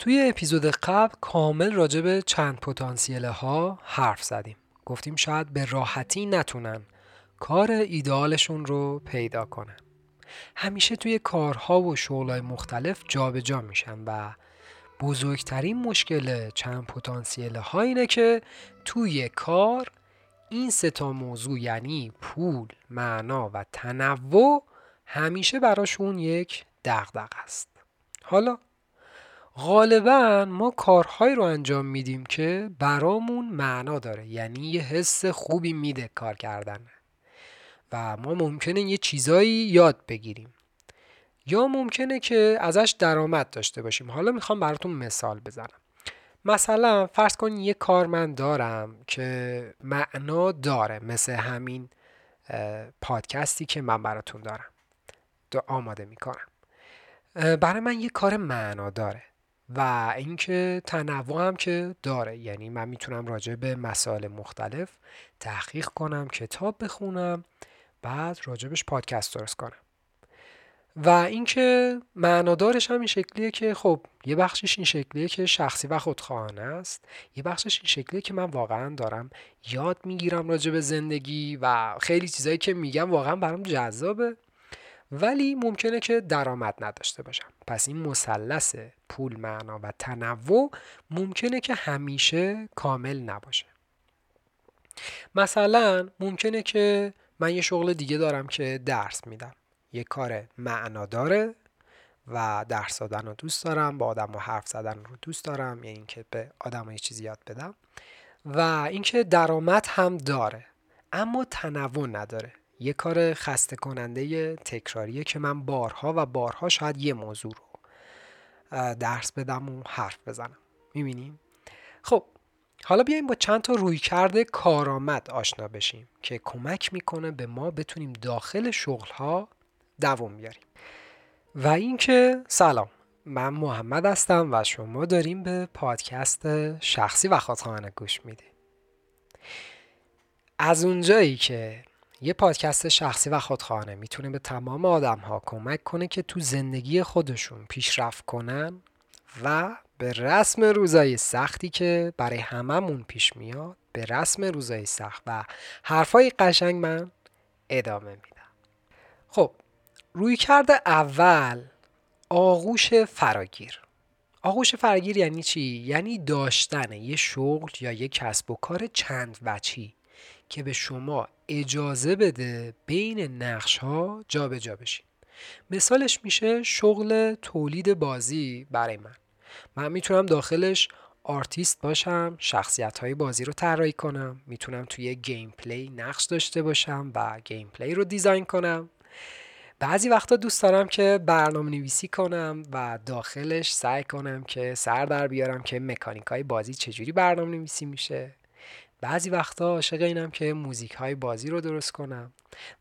توی اپیزود قبل کامل راجع به چند پتانسیل ها حرف زدیم گفتیم شاید به راحتی نتونن کار ایدئالشون رو پیدا کنن همیشه توی کارها و شغلهای مختلف جابجا جا میشن و بزرگترین مشکل چند پتانسیل ها اینه که توی کار این سه تا موضوع یعنی پول، معنا و تنوع همیشه براشون یک دغدغه است. حالا غالبا ما کارهایی رو انجام میدیم که برامون معنا داره. یعنی یه حس خوبی میده کار کردن. و ما ممکنه یه چیزایی یاد بگیریم. یا ممکنه که ازش درآمد داشته باشیم. حالا می‌خوام براتون مثال بزنم. مثلا فرض کن یه کار من دارم که معنا داره مثل همین پادکستی که من براتون دارم. آماده می‌کنم. برای من یه کار معنا داره. و اینکه تنوع هم که داره. یعنی من می‌تونم راجع به مسائل مختلف تحقیق کنم کتاب بخونم بعد راجبش پادکست درست کنم. و اینکه معنادارش هم این شکلیه که خب یه بخشش این شکلیه که شخصی و خودخواهانه است. یه بخشش این شکلیه که من واقعا دارم یاد می‌گیرم راجع به زندگی و خیلی چیزایی که میگم واقعا برام جذابه. ولی ممکنه که درآمد نداشته باشم. پس این مثلث پول معنا و تنوع ممکنه که همیشه کامل نباشه. مثلا ممکنه که من یه شغل دیگه دارم که درس میدم. یه کار معنا داره و درس دادن رو دوست دارم با آدم و حرف زدن رو دوست دارم یعنی اینکه به آدم چیزی یاد بدم. و اینکه درآمد هم داره اما تنوع نداره. یه کار خسته کننده تکراریه که من بارها و بارها شاید یه موضوع رو درس بدم و حرف بزنم. می‌بینیم؟ خب حالا بیایم با چند تا روی کرده کارآمد آشنا بشیم که کمک می‌کنه به ما بتونیم داخل شغل ها دوام بیاریم. و اینکه سلام من محمد هستم و شما داریم به پادکست شخصی و خودخواهانه گوش می‌دید. از اونجایی که یه پادکست شخصی و خودخواهانه می‌تونه به تمام آدم ها کمک کنه که تو زندگی خودشون پیشرفت کنن و به رسم روزای سختی که برای هممون پیش میاد به رسم روزای سخت و حرفای قشنگ من ادامه میدم. خب روی کرده اول آغوش فراگیر. آغوش فراگیر یعنی چی؟ یعنی داشتن یه شغل یا یه کسب و کار چند وجهی که به شما اجازه بده بین نقش ها جا به جا بشین مثالش میشه شغل تولید بازی برای من. من می‌تونم داخلش آرتیست باشم شخصیت های بازی رو طراحی کنم می‌تونم توی gameplay نقش داشته باشم و گیم پلی رو design کنم. بعضی وقتا دوست دارم که برنامه نویسی کنم و داخلش سعی کنم که سر در بیارم که مکانیک های بازی چجوری برنامه نویسی میشه. بعضی وقتا عاشق اینم که موزیک های بازی رو درست کنم.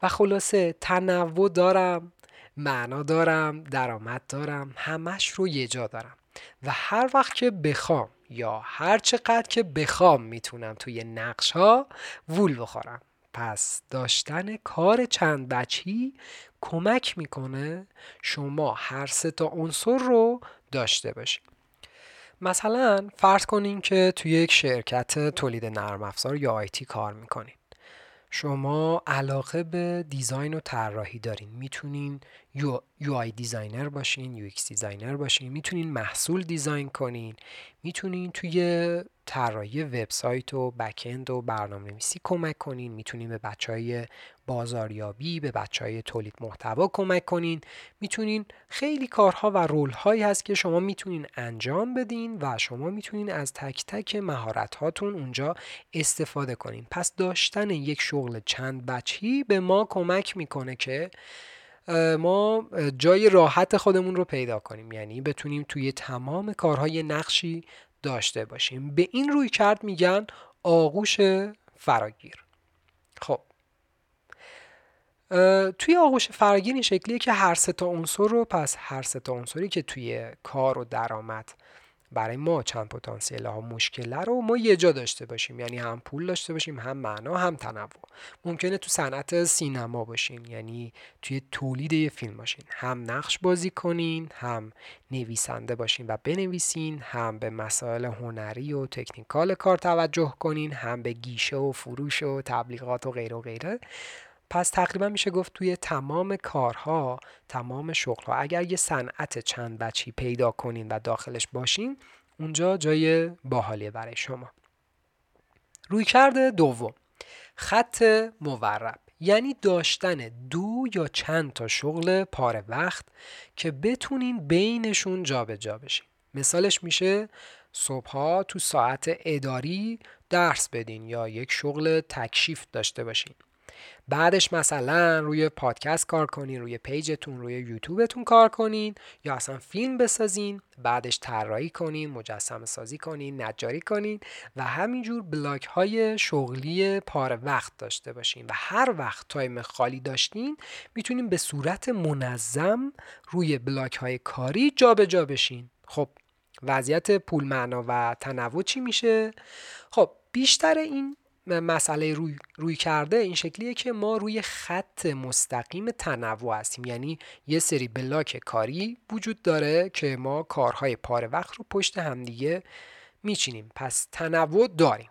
و خلاصه تنوع دارم معنا دارم درآمد دارم همش رو یه جا دارم. و هر وقت که بخوام یا هر چقدر که بخوام می‌تونم توی نقش ها وول بخورم. پس داشتن کار چند وجهی کمک می‌کنه شما هر سه تا عنصر رو داشته باشید مثلا فرض کنین که توی یک شرکت تولید نرم افزار یا IT کار می‌کنین. شما علاقه به design و طراحی دارین. می‌تونین UI designer باشین UX designer باشین. می‌تونین محصول design کنین. می‌تونین توی طراحی وبسایت و بکند و برنامه نویسی کمک کنین. می‌تونین به بچه های بازاریابی به بچه های تولید محتوا کمک کنین. می‌تونین خیلی کارها و رول هایی هست که شما می‌تونین انجام بدین و شما می‌تونین از تک تک مهارت هاتون اونجا استفاده کنین. پس داشتن یک شغل چند بچهی به ما کمک می‌کنه که ما جای راحت خودمون رو پیدا کنیم. یعنی بتونیم توی تمام کارهای نقشی داشته باشیم. به این روی کرد میگن آغوش فراگیر. خب. توی آغوش فراگیر این شکلیه که هر سه تا عنصر رو پس هر سه تا عنصری که توی کار و درآمد برای ما چند پتانسیل ها مشکل رو ما یه جا داشته باشیم. یعنی هم پول داشته باشیم هم معنا هم تنوع. ممکنه تو صنعت سینما باشین یعنی توی تولید یه فیلم باشین. هم نقش بازی کنین هم نویسنده باشین و بنویسین هم به مسائل هنری و تکنیکال کار توجه کنین هم به گیشه و فروش و تبلیغات و غیره و غیره. پس تقریبا میشه گفت توی تمام کارها تمام شغلها. اگر یه صنعت چند بچی پیدا کنین و داخلش باشین اونجا جای باحالیه برای شما. روی کرده دوم خط مورب. یعنی داشتن دو یا چند تا شغل پاره وقت که بتونین بینشون جابجا جا بشین. مثالش میشه صبحها تو ساعت اداری درس بدین یا یک شغل تکشیف داشته باشین. بعدش مثلا روی پادکست کار کنین روی پیجتون روی یوتیوبتون کار کنین یا اصلا فیلم بسازین بعدش طراحی کنین مجسمه سازی کنین نجاری کنین و همینجور block های شغلی پاره وقت داشته باشین و هر وقت time خالی داشتین می‌تونین به صورت منظم روی block های کاری جابجا جا بشین. خب وضعیت پول معنا و تنوع چی میشه؟ خب بیشتر این مسئله روی, رویکرده این شکلیه که ما روی خط مستقیم تنوع هستیم. یعنی یه سری block کاری وجود داره که ما کارهای پاره وقت رو پشت همدیگه میچینیم. پس تنوع داریم.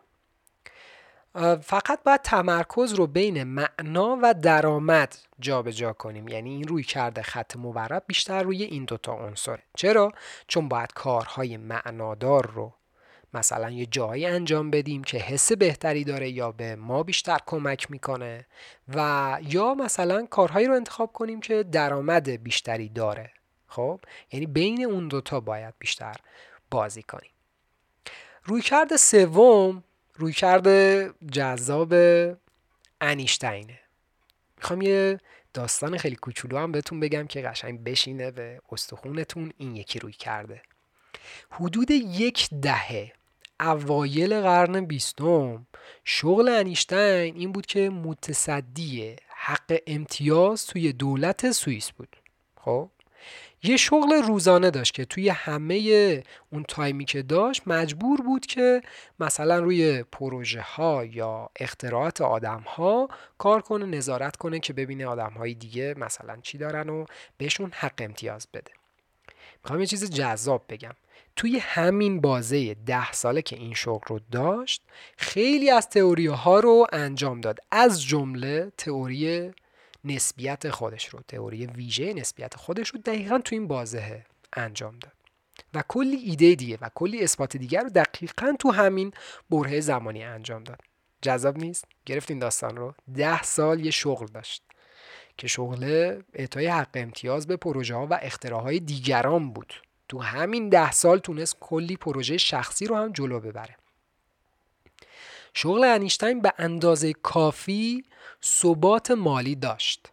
فقط باید تمرکز رو بین معنا و درآمد جابجا جا کنیم. یعنی این روی کرده خط مورب بیشتر روی این دوتا عنصره. چرا؟ چون باید کارهای معنادار رو مثلا یه جایی انجام بدیم که حس بهتری داره یا به ما بیشتر کمک می‌کنه و یا مثلا کارهایی رو انتخاب کنیم که درآمد بیشتری داره. خب؟ یعنی بین اون دوتا باید بیشتر بازی کنیم. رویکرد سوم رویکرد جذاب انیشتینه. می‌خوام یه داستان خیلی کوچولو هم بهتون بگم که قشنگ بشینه به استخونتون. این یکی روی کرده حدود یک دهه اوایل قرن بیستم. شغل انیشتین این بود که متصدی حق امتیاز توی دولت سوئیس بود. خب؟ یه شغل روزانه داشت که توی همه اون تایمی که داشت مجبور بود که مثلا روی پروژه ها یا اختراعات آدم ها کار کنه نظارت کنه که ببینه آدم های دیگه مثلا چی دارن و بهشون حق امتیاز بده. می‌خوام یه چیز جذاب بگم. توی همین بازه ده ساله که این شغل رو داشت خیلی از تئوری ها رو انجام داد. از جمله تئوری نسبیت خودش رو تئوری ویژه نسبیت خودش رو دقیقا تو این بازه انجام داد. و کلی ایده دیگه و کلی اثبات دیگر رو دقیقا تو همین بره زمانی انجام داد. جذاب نیست؟ گرفتین داستان رو. ده سال یه شغل داشت که شغل اعطای حق امتیاز به پروژه ها و اختراهای دیگران بود. تو همین ده سال تونست کلی پروژه شخصی رو هم جلو ببره. شغل انیشتین به اندازه کافی ثبات مالی داشت.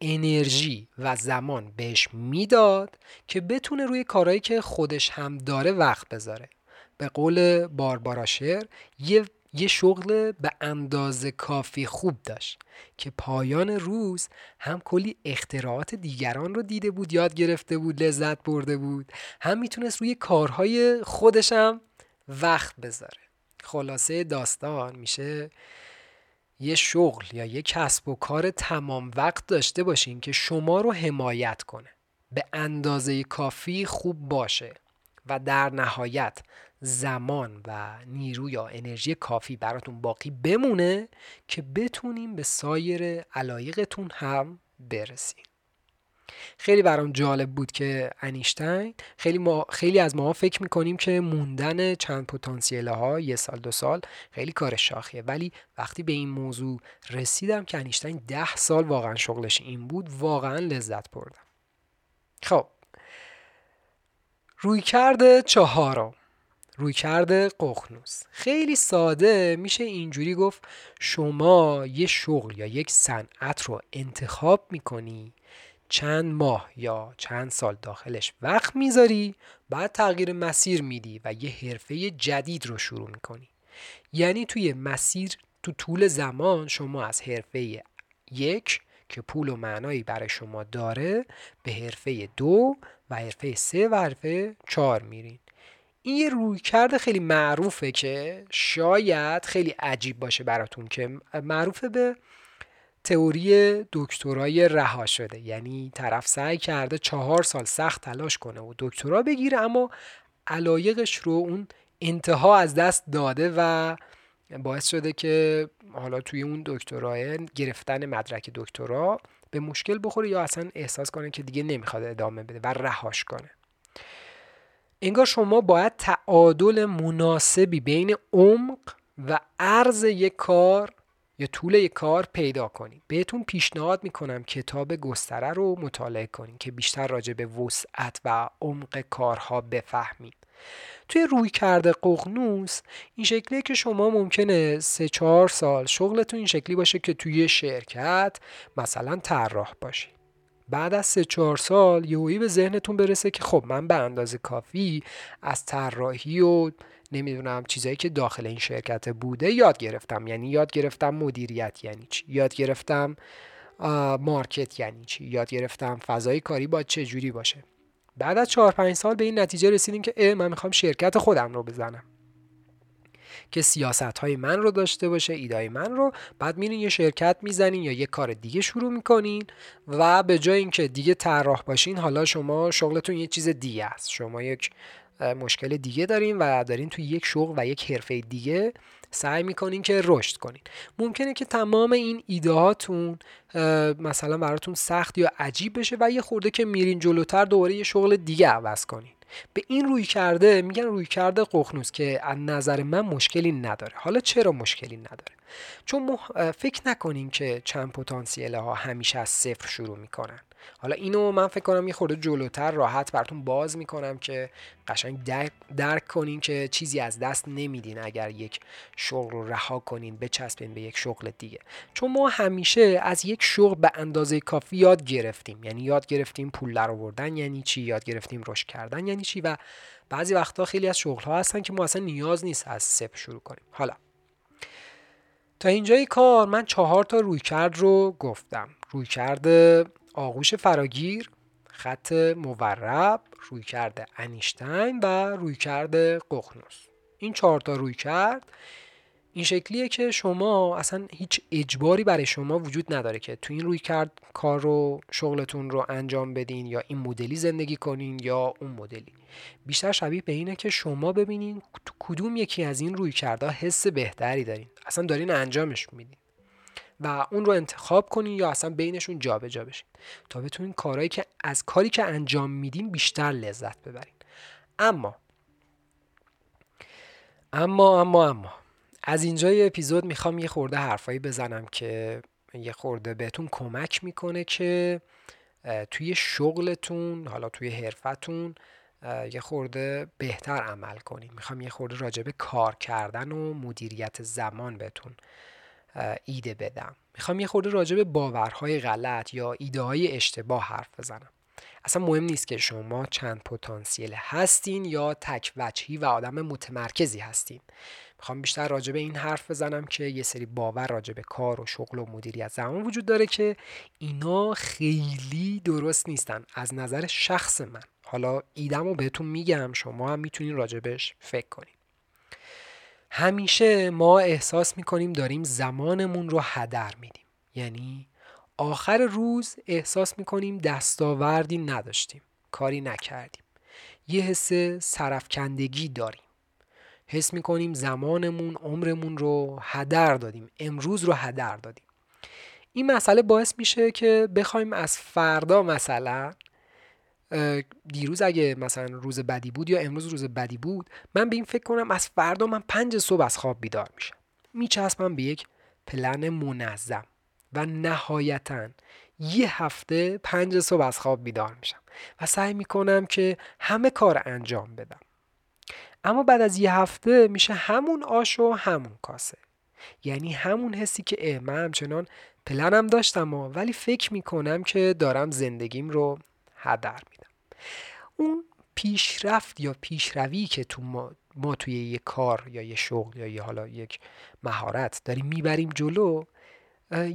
انرژی و زمان بهش می‌داد که بتونه روی کارهایی که خودش هم داره وقت بذاره. به قول باربارا شعر یه یه شغل به اندازه کافی خوب داشت که پایان روز هم کلی اختراعات دیگران رو دیده بود یاد گرفته بود لذت برده بود. هم می‌تونست روی کارهای خودشم وقت بذاره. خلاصه داستان میشه یه شغل یا یه کسب و کار تمام وقت داشته باشین که شما رو حمایت کنه. به اندازه کافی خوب باشه. و در نهایت زمان و نیرو یا انرژی کافی براتون باقی بمونه که بتونیم به سایر علایقتون هم برسیم. خیلی برام جالب بود که انیشتین خیلی, ما خیلی از ما فکر می‌کنیم که موندن چند پتانسیل ها یه سال دو سال خیلی کار شاخیه. ولی وقتی به این موضوع رسیدم که انیشتین ده سال واقعا شغلش این بود واقعا لذت بردم. خب روی کرده چهارم. روی کرده قخنوس خیلی ساده میشه اینجوری گفت شما یه شغل یا یک صنعت رو انتخاب می‌کنی چند ماه یا چند سال داخلش وقت می‌ذاری بعد تغییر مسیر میدی و یه حرفه جدید رو شروع می‌کنی. یعنی توی مسیر تو طول زمان شما از حرفه یک که پول و معنایی برای شما داره به حرفه دو و حرفه سه و حرفه چهار میرین. این یه روی کرده خیلی معروفه که شاید خیلی عجیب باشه براتون که معروفه به تئوری دکترای رها شده. یعنی طرف سعی کرده چهار سال سخت تلاش کنه و دکترا بگیره اما علایقش رو اون انتها از دست داده و باعث شده که حالا توی اون دکترای گرفتن مدرک دکترا به مشکل بخوره یا اصلا احساس کنه که دیگه نمی‌خواد ادامه بده و رهاش کنه. انگار شما باید تعادل مناسبی بین عمق و عرض یک کار یا طول یک کار پیدا کنید بهتون پیشنهاد می‌کنم کتاب گستره رو مطالعه کنید که بیشتر راجع به وسعت و عمق کارها بفهمید. توی روی کرده ققنوس این شکلیه که شما ممکنه سه چهار سال شغلتون این شکلی باشه که توی شرکت مثلا طراح باشید بعد از سه چهار سال یهویی به ذهنتون برسه که خب من به اندازه کافی از طراحی و نمی‌دونم چیزایی که داخل این شرکت بوده یاد گرفتم. یعنی یاد گرفتم مدیریت یعنی چی؟ یاد گرفتم مارکت یعنی چی؟ یاد گرفتم فضای کاری با چه جوری باشه؟ بعد از چهار پنج سال به این نتیجه رسیدیم که اه من می‌خوام شرکت خودم رو بزنم. که سیاست های من رو داشته باشه ایدای من رو. بعد میرین یه شرکت می‌زنین یا یه کار دیگه شروع می‌کنین و به جای اینکه دیگه طراح باشین حالا شما شغلتون یه چیز دیگه است. شما یک مشکل دیگه دارین و دارین توی یک شغل و یک حرفه دیگه سعی می‌کنین که رشد کنین. ممکنه که تمام این ایدهاتون مثلا براتون سخت یا عجیب بشه و یه خورده که میرین جلوتر دوباره یه شغل دیگه عوض کنین. به این روی کرده میگن روی کرده قخنوس که از نظر من مشکلی نداره. حالا چرا مشکلی نداره؟ چون فکر نکنین که چند پتانسیل ها همیشه از صفر شروع می‌کنن. حالا اینو من فکر کنم یه خورده جلوتر راحت براتون باز می‌کنم که قشنگ درک, درک کنین که چیزی از دست نمیدین اگر یک شغل رو رها کنین بچسبین به یک شغل دیگه. چون ما همیشه از یک شغل به اندازه کافی یاد گرفتیم. یعنی یاد گرفتیم پول در آوردن یعنی چی یاد گرفتیم رشد کردن یعنی چی و بعضی وقتا خیلی از شغل ها هستن که ما اصلا نیاز نیست از صفر شروع کنیم. حالا تا اینجای کار من چهار تا رویکرد رو گفتم. رویکرد آغوش فراگیر خط مورب رویکرد انیشتین و رویکرد ققنوس. این چهار تا روی کرد این شکلیه که شما اصلا هیچ اجباری برای شما وجود نداره که تو این روی کرد کار رو شغلتون رو انجام بدین یا این مدلی زندگی کنین یا اون مدلی. بیشتر شبیه به اینه که شما ببینین کدوم یکی از این روی کردها حس بهتری دارین. اصلا دارین انجامش میدین. و اون رو انتخاب کنین یا اصلا بینشون جابجا جا بشین. تا بتونین کارهایی که از کاری که انجام میدین بیشتر لذت ببرین. اما اما اما اما از اینجای اپیزود می‌خوام یه خورده حرفایی بزنم که یه خورده بهتون کمک می‌کنه که توی شغلتون حالا توی حرفتون یه خورده بهتر عمل کنیم می‌خوام یه خورده راجع به کار کردن و مدیریت زمان بهتون ایده بدم. می‌خوام یه خورده راجع به باورهای غلط یا ایده های اشتباه حرف بزنم. اصلا مهم نیست که شما چند پتانسیل هستین یا تک وجهی و آدم متمرکزی هستین. می‌خوام بیشتر راجع به این حرف بزنم که یه سری باور راجع به کار و شغل و مدیریت زمان وجود داره که اینا خیلی درست نیستن از نظر شخص من. حالا ایدم رو بهتون میگم شما هم می‌تونین راجبش فکر کنین. همیشه ما احساس می‌کنیم داریم زمانمون رو هدر میدیم. یعنی آخر روز احساس می‌کنیم دستاوردی نداشتیم کاری نکردیم. یه حس سرفکندگی داریم. حس می‌کنیم زمانمون عمرمون رو هدر دادیم امروز رو هدر دادیم. این مسئله باعث میشه که بخوایم از فردا مثلا دیروز اگه مثلا روز بدی بود یا امروز روز بدی بود من به این فکر کنم از فردا من پنج صبح از خواب بیدار میشم. میچسبم به یک پلن منظم و نهایتا یه هفته پنج صبح از خواب بیدار میشم و سعی می‌کنم که همه کار انجام بدم. اما بعد از یه هفته میشه همون آش و همون کاسه. یعنی همون حسی که اه من همچنان پلنم داشتم ولی فکر می‌کنم که دارم زندگیم رو هدر میدم. اون پیشرفت یا پیشروی که تو ما, ما توی یه کار یا یه شغل یا یه حالا یک مهارت داریم می‌بریم جلو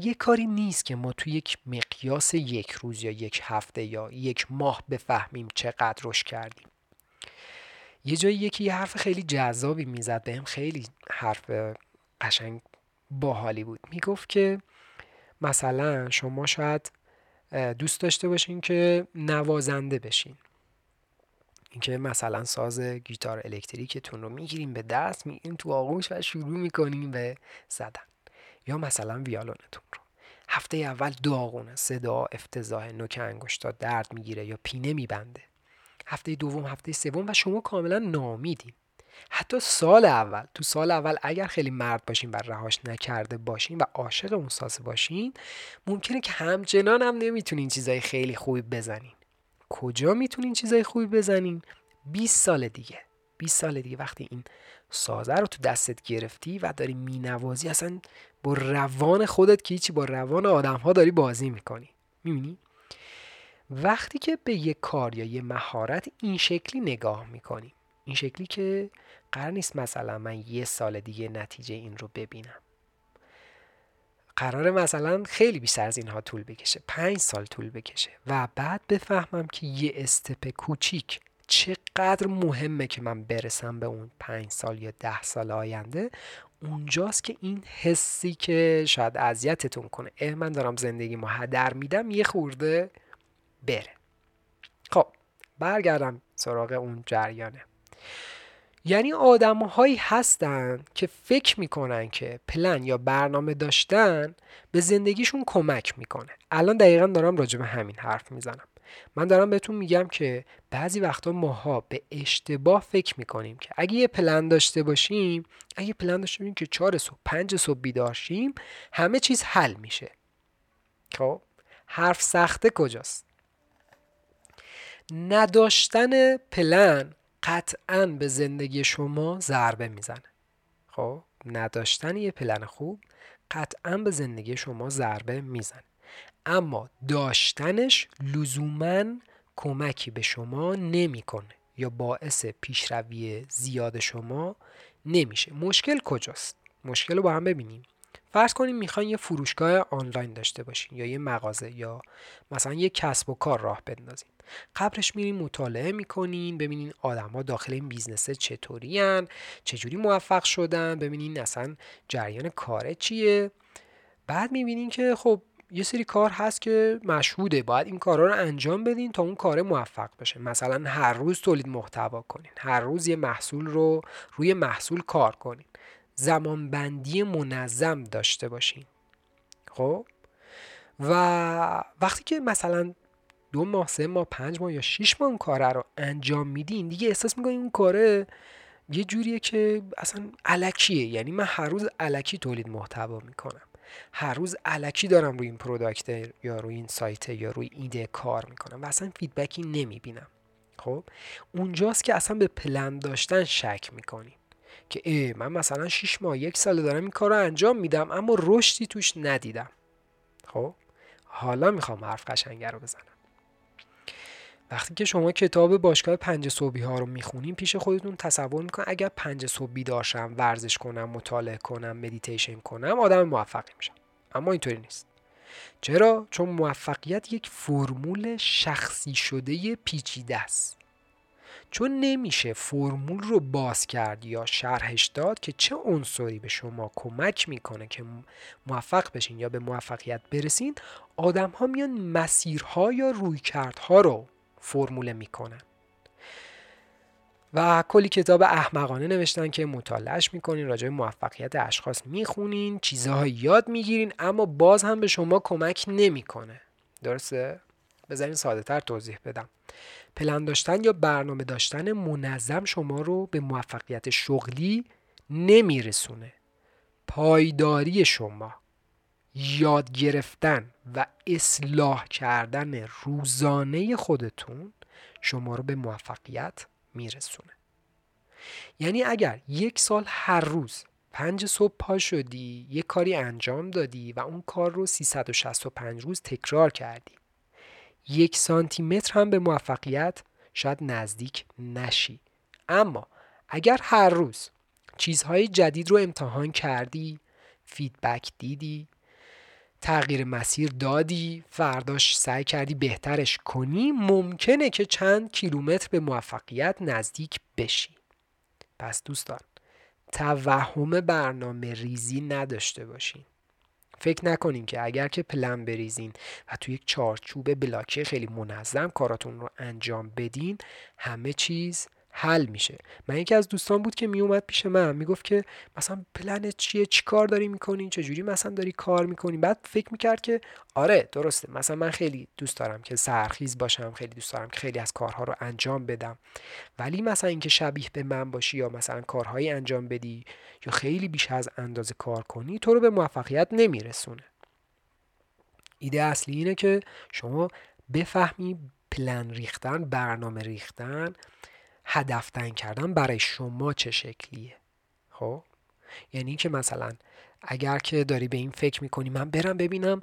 یه کاری نیست که ما توی یک مقیاس یک روز یا یک هفته یا یک ماه بفهمیم چقدر رشد کردیم. یه جایی یکی یه حرف خیلی جذابی می‌زد بهم خیلی حرف قشنگ باحالی بود. می‌گفت که مثلا شما شاید دوست داشته باشین که نوازنده بشین. اینکه مثلا ساز گیتار الکتریکتون رو می‌گیریم به دست می‌گیرین تو آغوش و شروع می‌کنین به زدن. یا مثلا ویالونتون رو. هفته اول داغونه صدا افتضاح نوک انگشتا درد می‌گیره یا پینه میبنده. هفته دوم هفته سوم و شما کاملا نامیدین حتی سال اول تو سال اول اگر خیلی مرد باشین و رهاش نکرده باشین و عاشق اون ساز باشین ممکنه که همچنان هم نمی‌تونین چیزای خیلی خوبی بزنین. کجا می‌تونین چیزای خوبی بزنین؟ 20 سال دیگه. 20 سال دیگه وقتی این سازه رو تو دستت گرفتی و داری مینوازی اصلا با روان خودت که هیچی با روان آدم ها داری بازی می‌کنی. می‌بینی؟ وقتی که به یه کار یا یه مهارت این شکلی نگاه می‌کنی این شکلی که قرار نیست مثلا من یه سال دیگه نتیجه این رو ببینم. قرار مثلا خیلی بیشتر از اینها طول بکشه. پنج سال طول بکشه و بعد بفهمم که یه استپ کوچیک چقدر مهمه که من برسم به اون پنج سال یا ده سال آینده. اونجاست که این حسی که شاید اذیتتون کنه. اه من دارم زندگی ما هدر میدم یه خورده بره. خب برگردم سراغ اون جریانه. یعنی آدم هایی هستن که فکر می‌کنن که پلن یا برنامه داشتن به زندگیشون کمک می‌کنه. الان دقیقا دارم راجع به همین حرف می‌زنم. من دارم بهتون میگم که بعضی وقتا ماها به اشتباه فکر می‌کنیم که اگه یه پلن داشته باشیم اگه پلن داشته باشیم که چهار صبح پنج صبح بیدارشیم همه چیز حل میشه. خب؟ حرف سخته کجاست؟ نداشتن پلن قطعا به زندگی شما ضربه می‌زنه. خب نداشتن یه پلن خوب قطعا به زندگی شما ضربه می‌زنه. اما داشتنش لزوما کمکی به شما نمی‌کنه یا باعث پیشروی زیاد شما نمیشه. مشکل کجاست؟ مشکل رو با هم ببینیم. فرض کنیم می‌خواین یه فروشگاه آنلاین داشته باشین یا یه مغازه یا مثلا یه کسب و کار راه بندازین. قبلش میرین مطالعه می‌کنین ببینین آدما داخل این بیزنسه چطوری چجوری موفق شدن ببینین اصلا جریان کاره چیه. بعد می‌بینین که خب یه سری کار هست که مشهوده باید این کارها رو انجام بدین تا اون کار موفق بشه. مثلا هر روز تولید محتوا کنین هر روز یه محصول رو روی محصول کار کنین. زمانبندی منظم داشته باشین. خب؟ و وقتی که مثلا دو ماه سه ماه پنج ماه یا شیش ماه اون کاره رو انجام میدین دیگه احساس می‌کنین اون کاره یه جوریه که اصلا الکیه یعنی من هر روز الکی تولید محتوا می‌کنم. هر روز الکی دارم روی این product یا روی این سایت یا روی ایده کار می‌کنم و اصلا feedback ی نمی‌بینم. خب؟ اونجاست که اصلا به پلن داشتن شک می‌کنیم که ای من مثلا 6 ماه یک سال دارم این کار رو انجام میدم اما رشدی توش ندیدم. خب؟ حالا می‌خوام حرف قشنگه رو بزنم. وقتی که شما کتاب باشگاه پنج صبحی ها رو می‌خونین پیش خودتون تصور می‌کنن اگر پنج صبح بیدارشم ورزش کنم مطالعه کنم مدیتیشن کنم آدم موفقی میشم. اما اینطوری نیست. چرا؟ چون موفقیت یک فرمول شخصی شده پیچیده است. چون نمیشه فرمول رو باز کرد یا شرحش داد که چه عنصری به شما کمک می‌کنه که موفق بشین یا به موفقیت برسین آدم ها میان مسیرها یا رویکردها رو فرموله می‌کنن. و کلی کتاب احمقانه نوشتن که مطالعهش می‌کنین راجع به موفقیت اشخاص می‌خونین چیزها یاد می‌گیرین اما باز هم به شما کمک نمی‌کنه. درسته؟ بذارین ساده تر توضیح بدم. پلن داشتن یا برنامه داشتن منظم شما رو به موفقیت شغلی نمیرسونه. پایداری شما یاد گرفتن و اصلاح کردن روزانه خودتون شما رو به موفقیت میرسونه. یعنی اگر یک سال هر روز پنج صبح پا شدی یک کاری انجام دادی و اون کار رو 365 روز تکرار کردی یک سانتی متر هم به موفقیت شاید نزدیک نشی. اما اگر هر روز چیزهای جدید رو امتحان کردی فیدبک دیدی تغییر مسیر دادی فرداش سعی کردی بهترش کنی ممکنه که چند کیلومتر به موفقیت نزدیک بشی. پس دوستان توهم برنامه ریزی نداشته باشین. فکر نکنین که اگر که پلن بریزین و توی یک چارچوب بلاکی خیلی منظم کاراتون رو انجام بدین همه چیز حل میشه. من یکی از دوستان بود که میومد پیش من می‌گفت که مثلا پلنت چیه؟ چی کار داری می‌کنی؟ چجوری مثلا داری کار می‌کنی؟ بعد فکر می‌کرد که آره درسته. مثلا من خیلی دوست دارم که سرخیز باشم خیلی دوست دارم که خیلی از کارها رو انجام بدم. ولی مثلا اینکه شبیه به من باشی یا مثلا کارهایی انجام بدی یا خیلی بیش از اندازه کار کنی تو رو به موفقیت نمیرسونه. ایده اصلی اینه که شما بفهمی پلن ریختن برنامه ریختن هدف تعیین کردن برای شما چه شکلیه؟ خب؟ یعنی که مثلا اگر که داری به این فکر می‌کنی من برم ببینم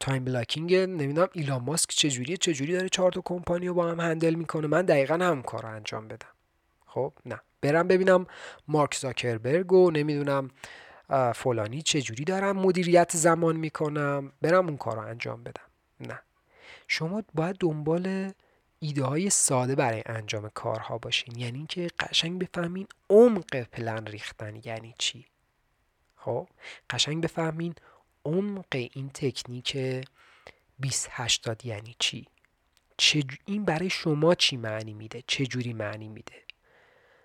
time blocking نمی‌دونم ایلان ماسک چجوریه چجوری داره چهار تا کمپانی رو با هم handle می‌کنه من دقیقا همون کار رو انجام بدم. خب؟ نه. برم ببینم مارک زاکربرگ و نمی‌دونم فلانی چجوری دارم مدیریت زمان می‌کنم. برم اون کار رو انجام بدم. نه. شما باید دنبال ایده های ساده برای انجام کارها باشین. یعنی اینکه قشنگ بفهمین عمق پلن ریختن یعنی چی. خب؟ قشنگ بفهمین عمق این تکنیک 2080 یعنی چی. چه این برای شما چی معنی میده؟ چه جوری معنی میده؟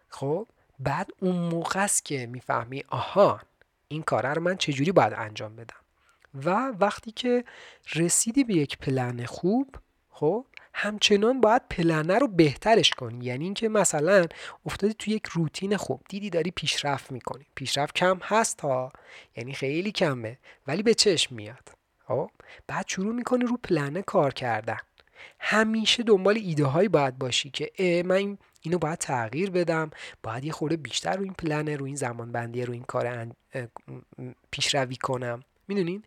خب؟ بعد اون موقع است که می‌فهمی آها این کار رو من چجوری باید انجام بدم؟ و وقتی که رسیدی به یک پلن خوب خب؟ همچنان باید پلنه رو بهترش کنی. یعنی اینکه مثلا افتادی تو یک روتین خوب دیدی داری پیشرفت می‌کنی. پیشرفت کم هست ها یعنی خیلی کمه ولی به چشم میاد. خب؟ بعد شروع می‌کنی رو پلنه کار کردن. همیشه دنبال ایده هایی باید باشی که اه من اینو باید تغییر بدم باید یه خورده بیشتر رو این پلنه رو این زمان بندی رو این کار پیشروی کنم. می‌دونین؟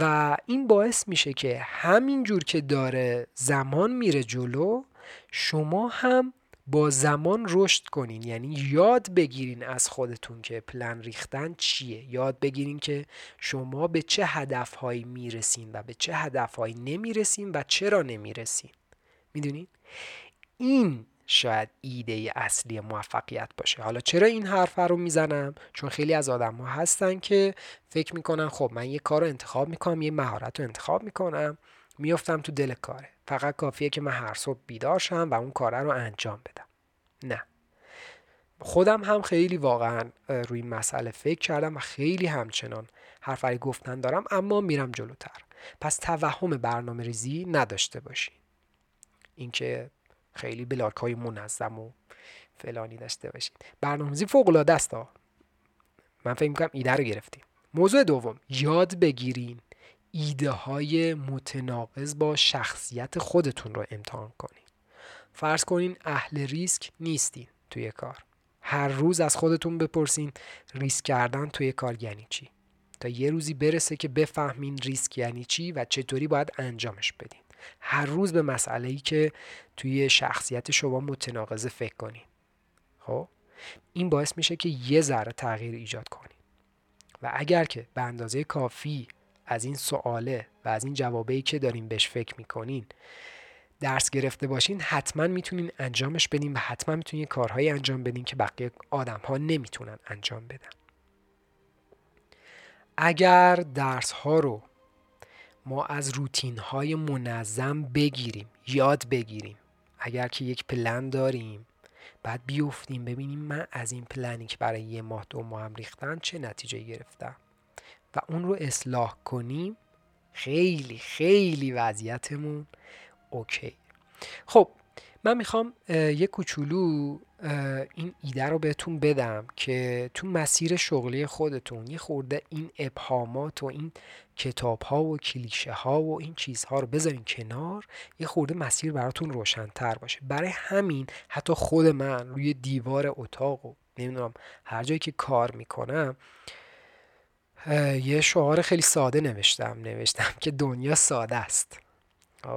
و این باعث میشه که همین جور که داره زمان میره جلو شما هم با زمان رشد کنین. یعنی یاد بگیرین از خودتون که پلن ریختن چیه. یاد بگیرین که شما به چه هدفهایی می‌رسین و به چه هدفهایی نمی‌رسین و چرا نمی‌رسین. می‌دونین؟ این شاید ایده اصلی موفقیت باشه. حالا چرا این حرف رو می‌زنم؟ چون خیلی از آدم ها هستن که فکر می‌کنن خب من یه کار رو انتخاب می‌کنم یه مهارت رو انتخاب می‌کنم میفتم تو دل کاره. فقط کافیه که من هر صبح بیدار شم و اون کاره رو انجام بدم. نه. خودم هم خیلی واقعا روی مسئله فکر کردم و خیلی همچنان حرفی گفتن دارم اما میرم جلوتر. پس توهم برنامه ریزی نداشته باشین. اینکه خیلی بلاک های منظم و فلانی داشته باشید. برنامه‌ریزی فوق العاده است من فکر می‌کنم ایده رو گرفتیم. موضوع دوم. یاد بگیرین ایده های متناقض با شخصیت خودتون رو امتحان کنین. فرض کنین اهل ریسک نیستین توی کار. هر روز از خودتون بپرسین ریسک کردن توی کار یعنی چی؟ تا یه روزی برسه که بفهمین ریسک یعنی چی و چطوری باید انجامش بدین. هر روز به مسئله ای که توی شخصیت شما متناقضه فکر کنین خب؟ این باعث میشه که یه ذره تغییر ایجاد کنین و اگر که به اندازه کافی از این سواله و از این جوابه که دارین بهش فکر می‌کنین درس گرفته باشین حتما می‌تونین انجامش بدین و حتما می‌تونین کارهایی انجام بدین که بقیه آدم ها نمی‌تونن انجام بدن. اگر درس ها رو ما از روتین های منظم بگیریم یاد بگیریم. اگر که یک پلن داریم بعد بیفتیم ببینیم من از این پلنی که برای یه ماه دو ماه هم ریختن چه نتیجه گرفتم. و اون رو اصلاح کنیم خیلی خیلی وضعیتمون اوکی. خب من می‌خوام یه کوچولو این ایده رو بهتون بدم که تو مسیر شغلی خودتون یه خورده این ابهامات و این کتاب ها و کلیشه ها و این چیزها رو بذارین کنار یه خورده مسیر براتون روشنتر باشه. برای همین حتی خود من روی دیوار اتاق و نمی‌دونم هر جایی که کار می‌کنم یه شعار خیلی ساده نوشتم نوشتم که دنیا ساده است.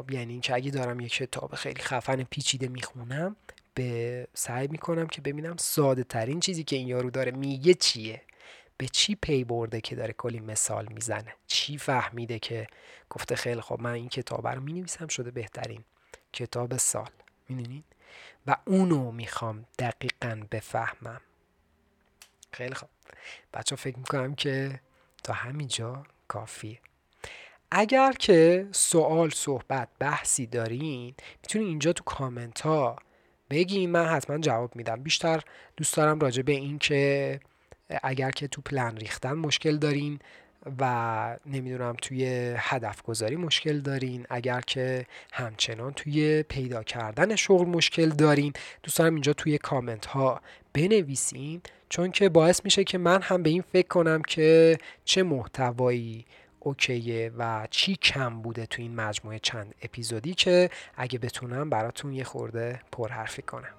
یعنی اینکه اگه دارم یک کتاب خیلی خفن پیچیده می‌خونم به سعی می‌کنم که ببینم ساده ترین چیزی که این یارو داره میگه چیه؟ به چی پی برده که داره کلی مثال می‌زنه؟ چی فهمیده که گفته خیلی خب من این کتاب رو می‌نویسم شده بهترین کتاب سال. می‌دونین؟ و اونو می‌خوام دقیقا بفهمم. خیلی خوب. بچه فکر می‌کنم که تا همینجا کافیه. اگر که سوال صحبت بحثی دارین می‌تونین اینجا تو کامنت ها بگین من حتما جواب میدم. بیشتر دوست دارم راجع به این که اگر که تو پلن ریختن مشکل دارین و نمی‌دونم توی هدف گذاری مشکل دارین. اگر که همچنان توی پیدا کردن شغل مشکل دارین. دوست دارم اینجا توی کامنت ها بنویسین. چون که باعث میشه که من هم به این فکر کنم که چه محتوایی اوکیه و چی کم بوده تو این مجموعه چند اپیزودی که اگه بتونم براتون یه خورده پرحرفی کنم.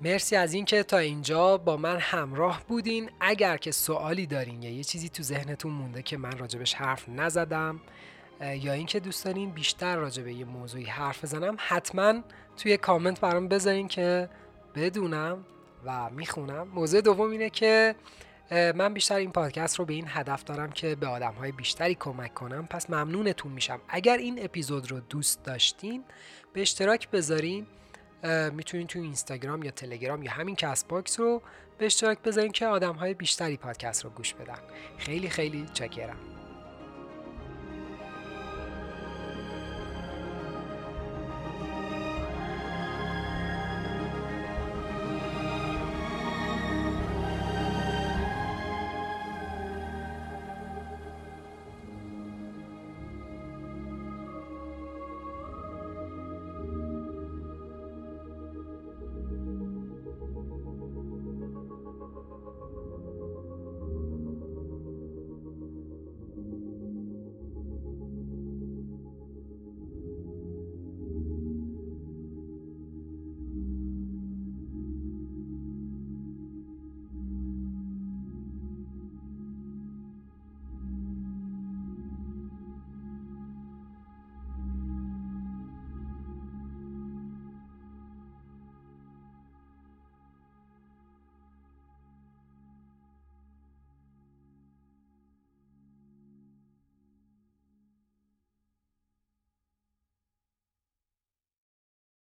مرسی از اینکه تا اینجا با من همراه بودین. اگر که سوالی دارین یا یه چیزی تو ذهنتون مونده که من راجبش حرف نزدم یا اینکه دوست دارین بیشتر راجع به یه موضوعی حرف بزنم حتما توی کامنت برام بذارین که بدونم و می‌خونم. موضوع دوم اینه که من بیشتر این پادکست رو به این هدف دارم که به آدم های بیشتری کمک کنم. پس ممنونتون میشم. اگر این اپیزود رو دوست داشتین به اشتراک بذارین. می‌تونین تو اینستاگرام یا تلگرام یا همین Castbox رو به اشتراک بذارین که آدم های بیشتری پادکست رو گوش بدن. خیلی خیلی چاکرم.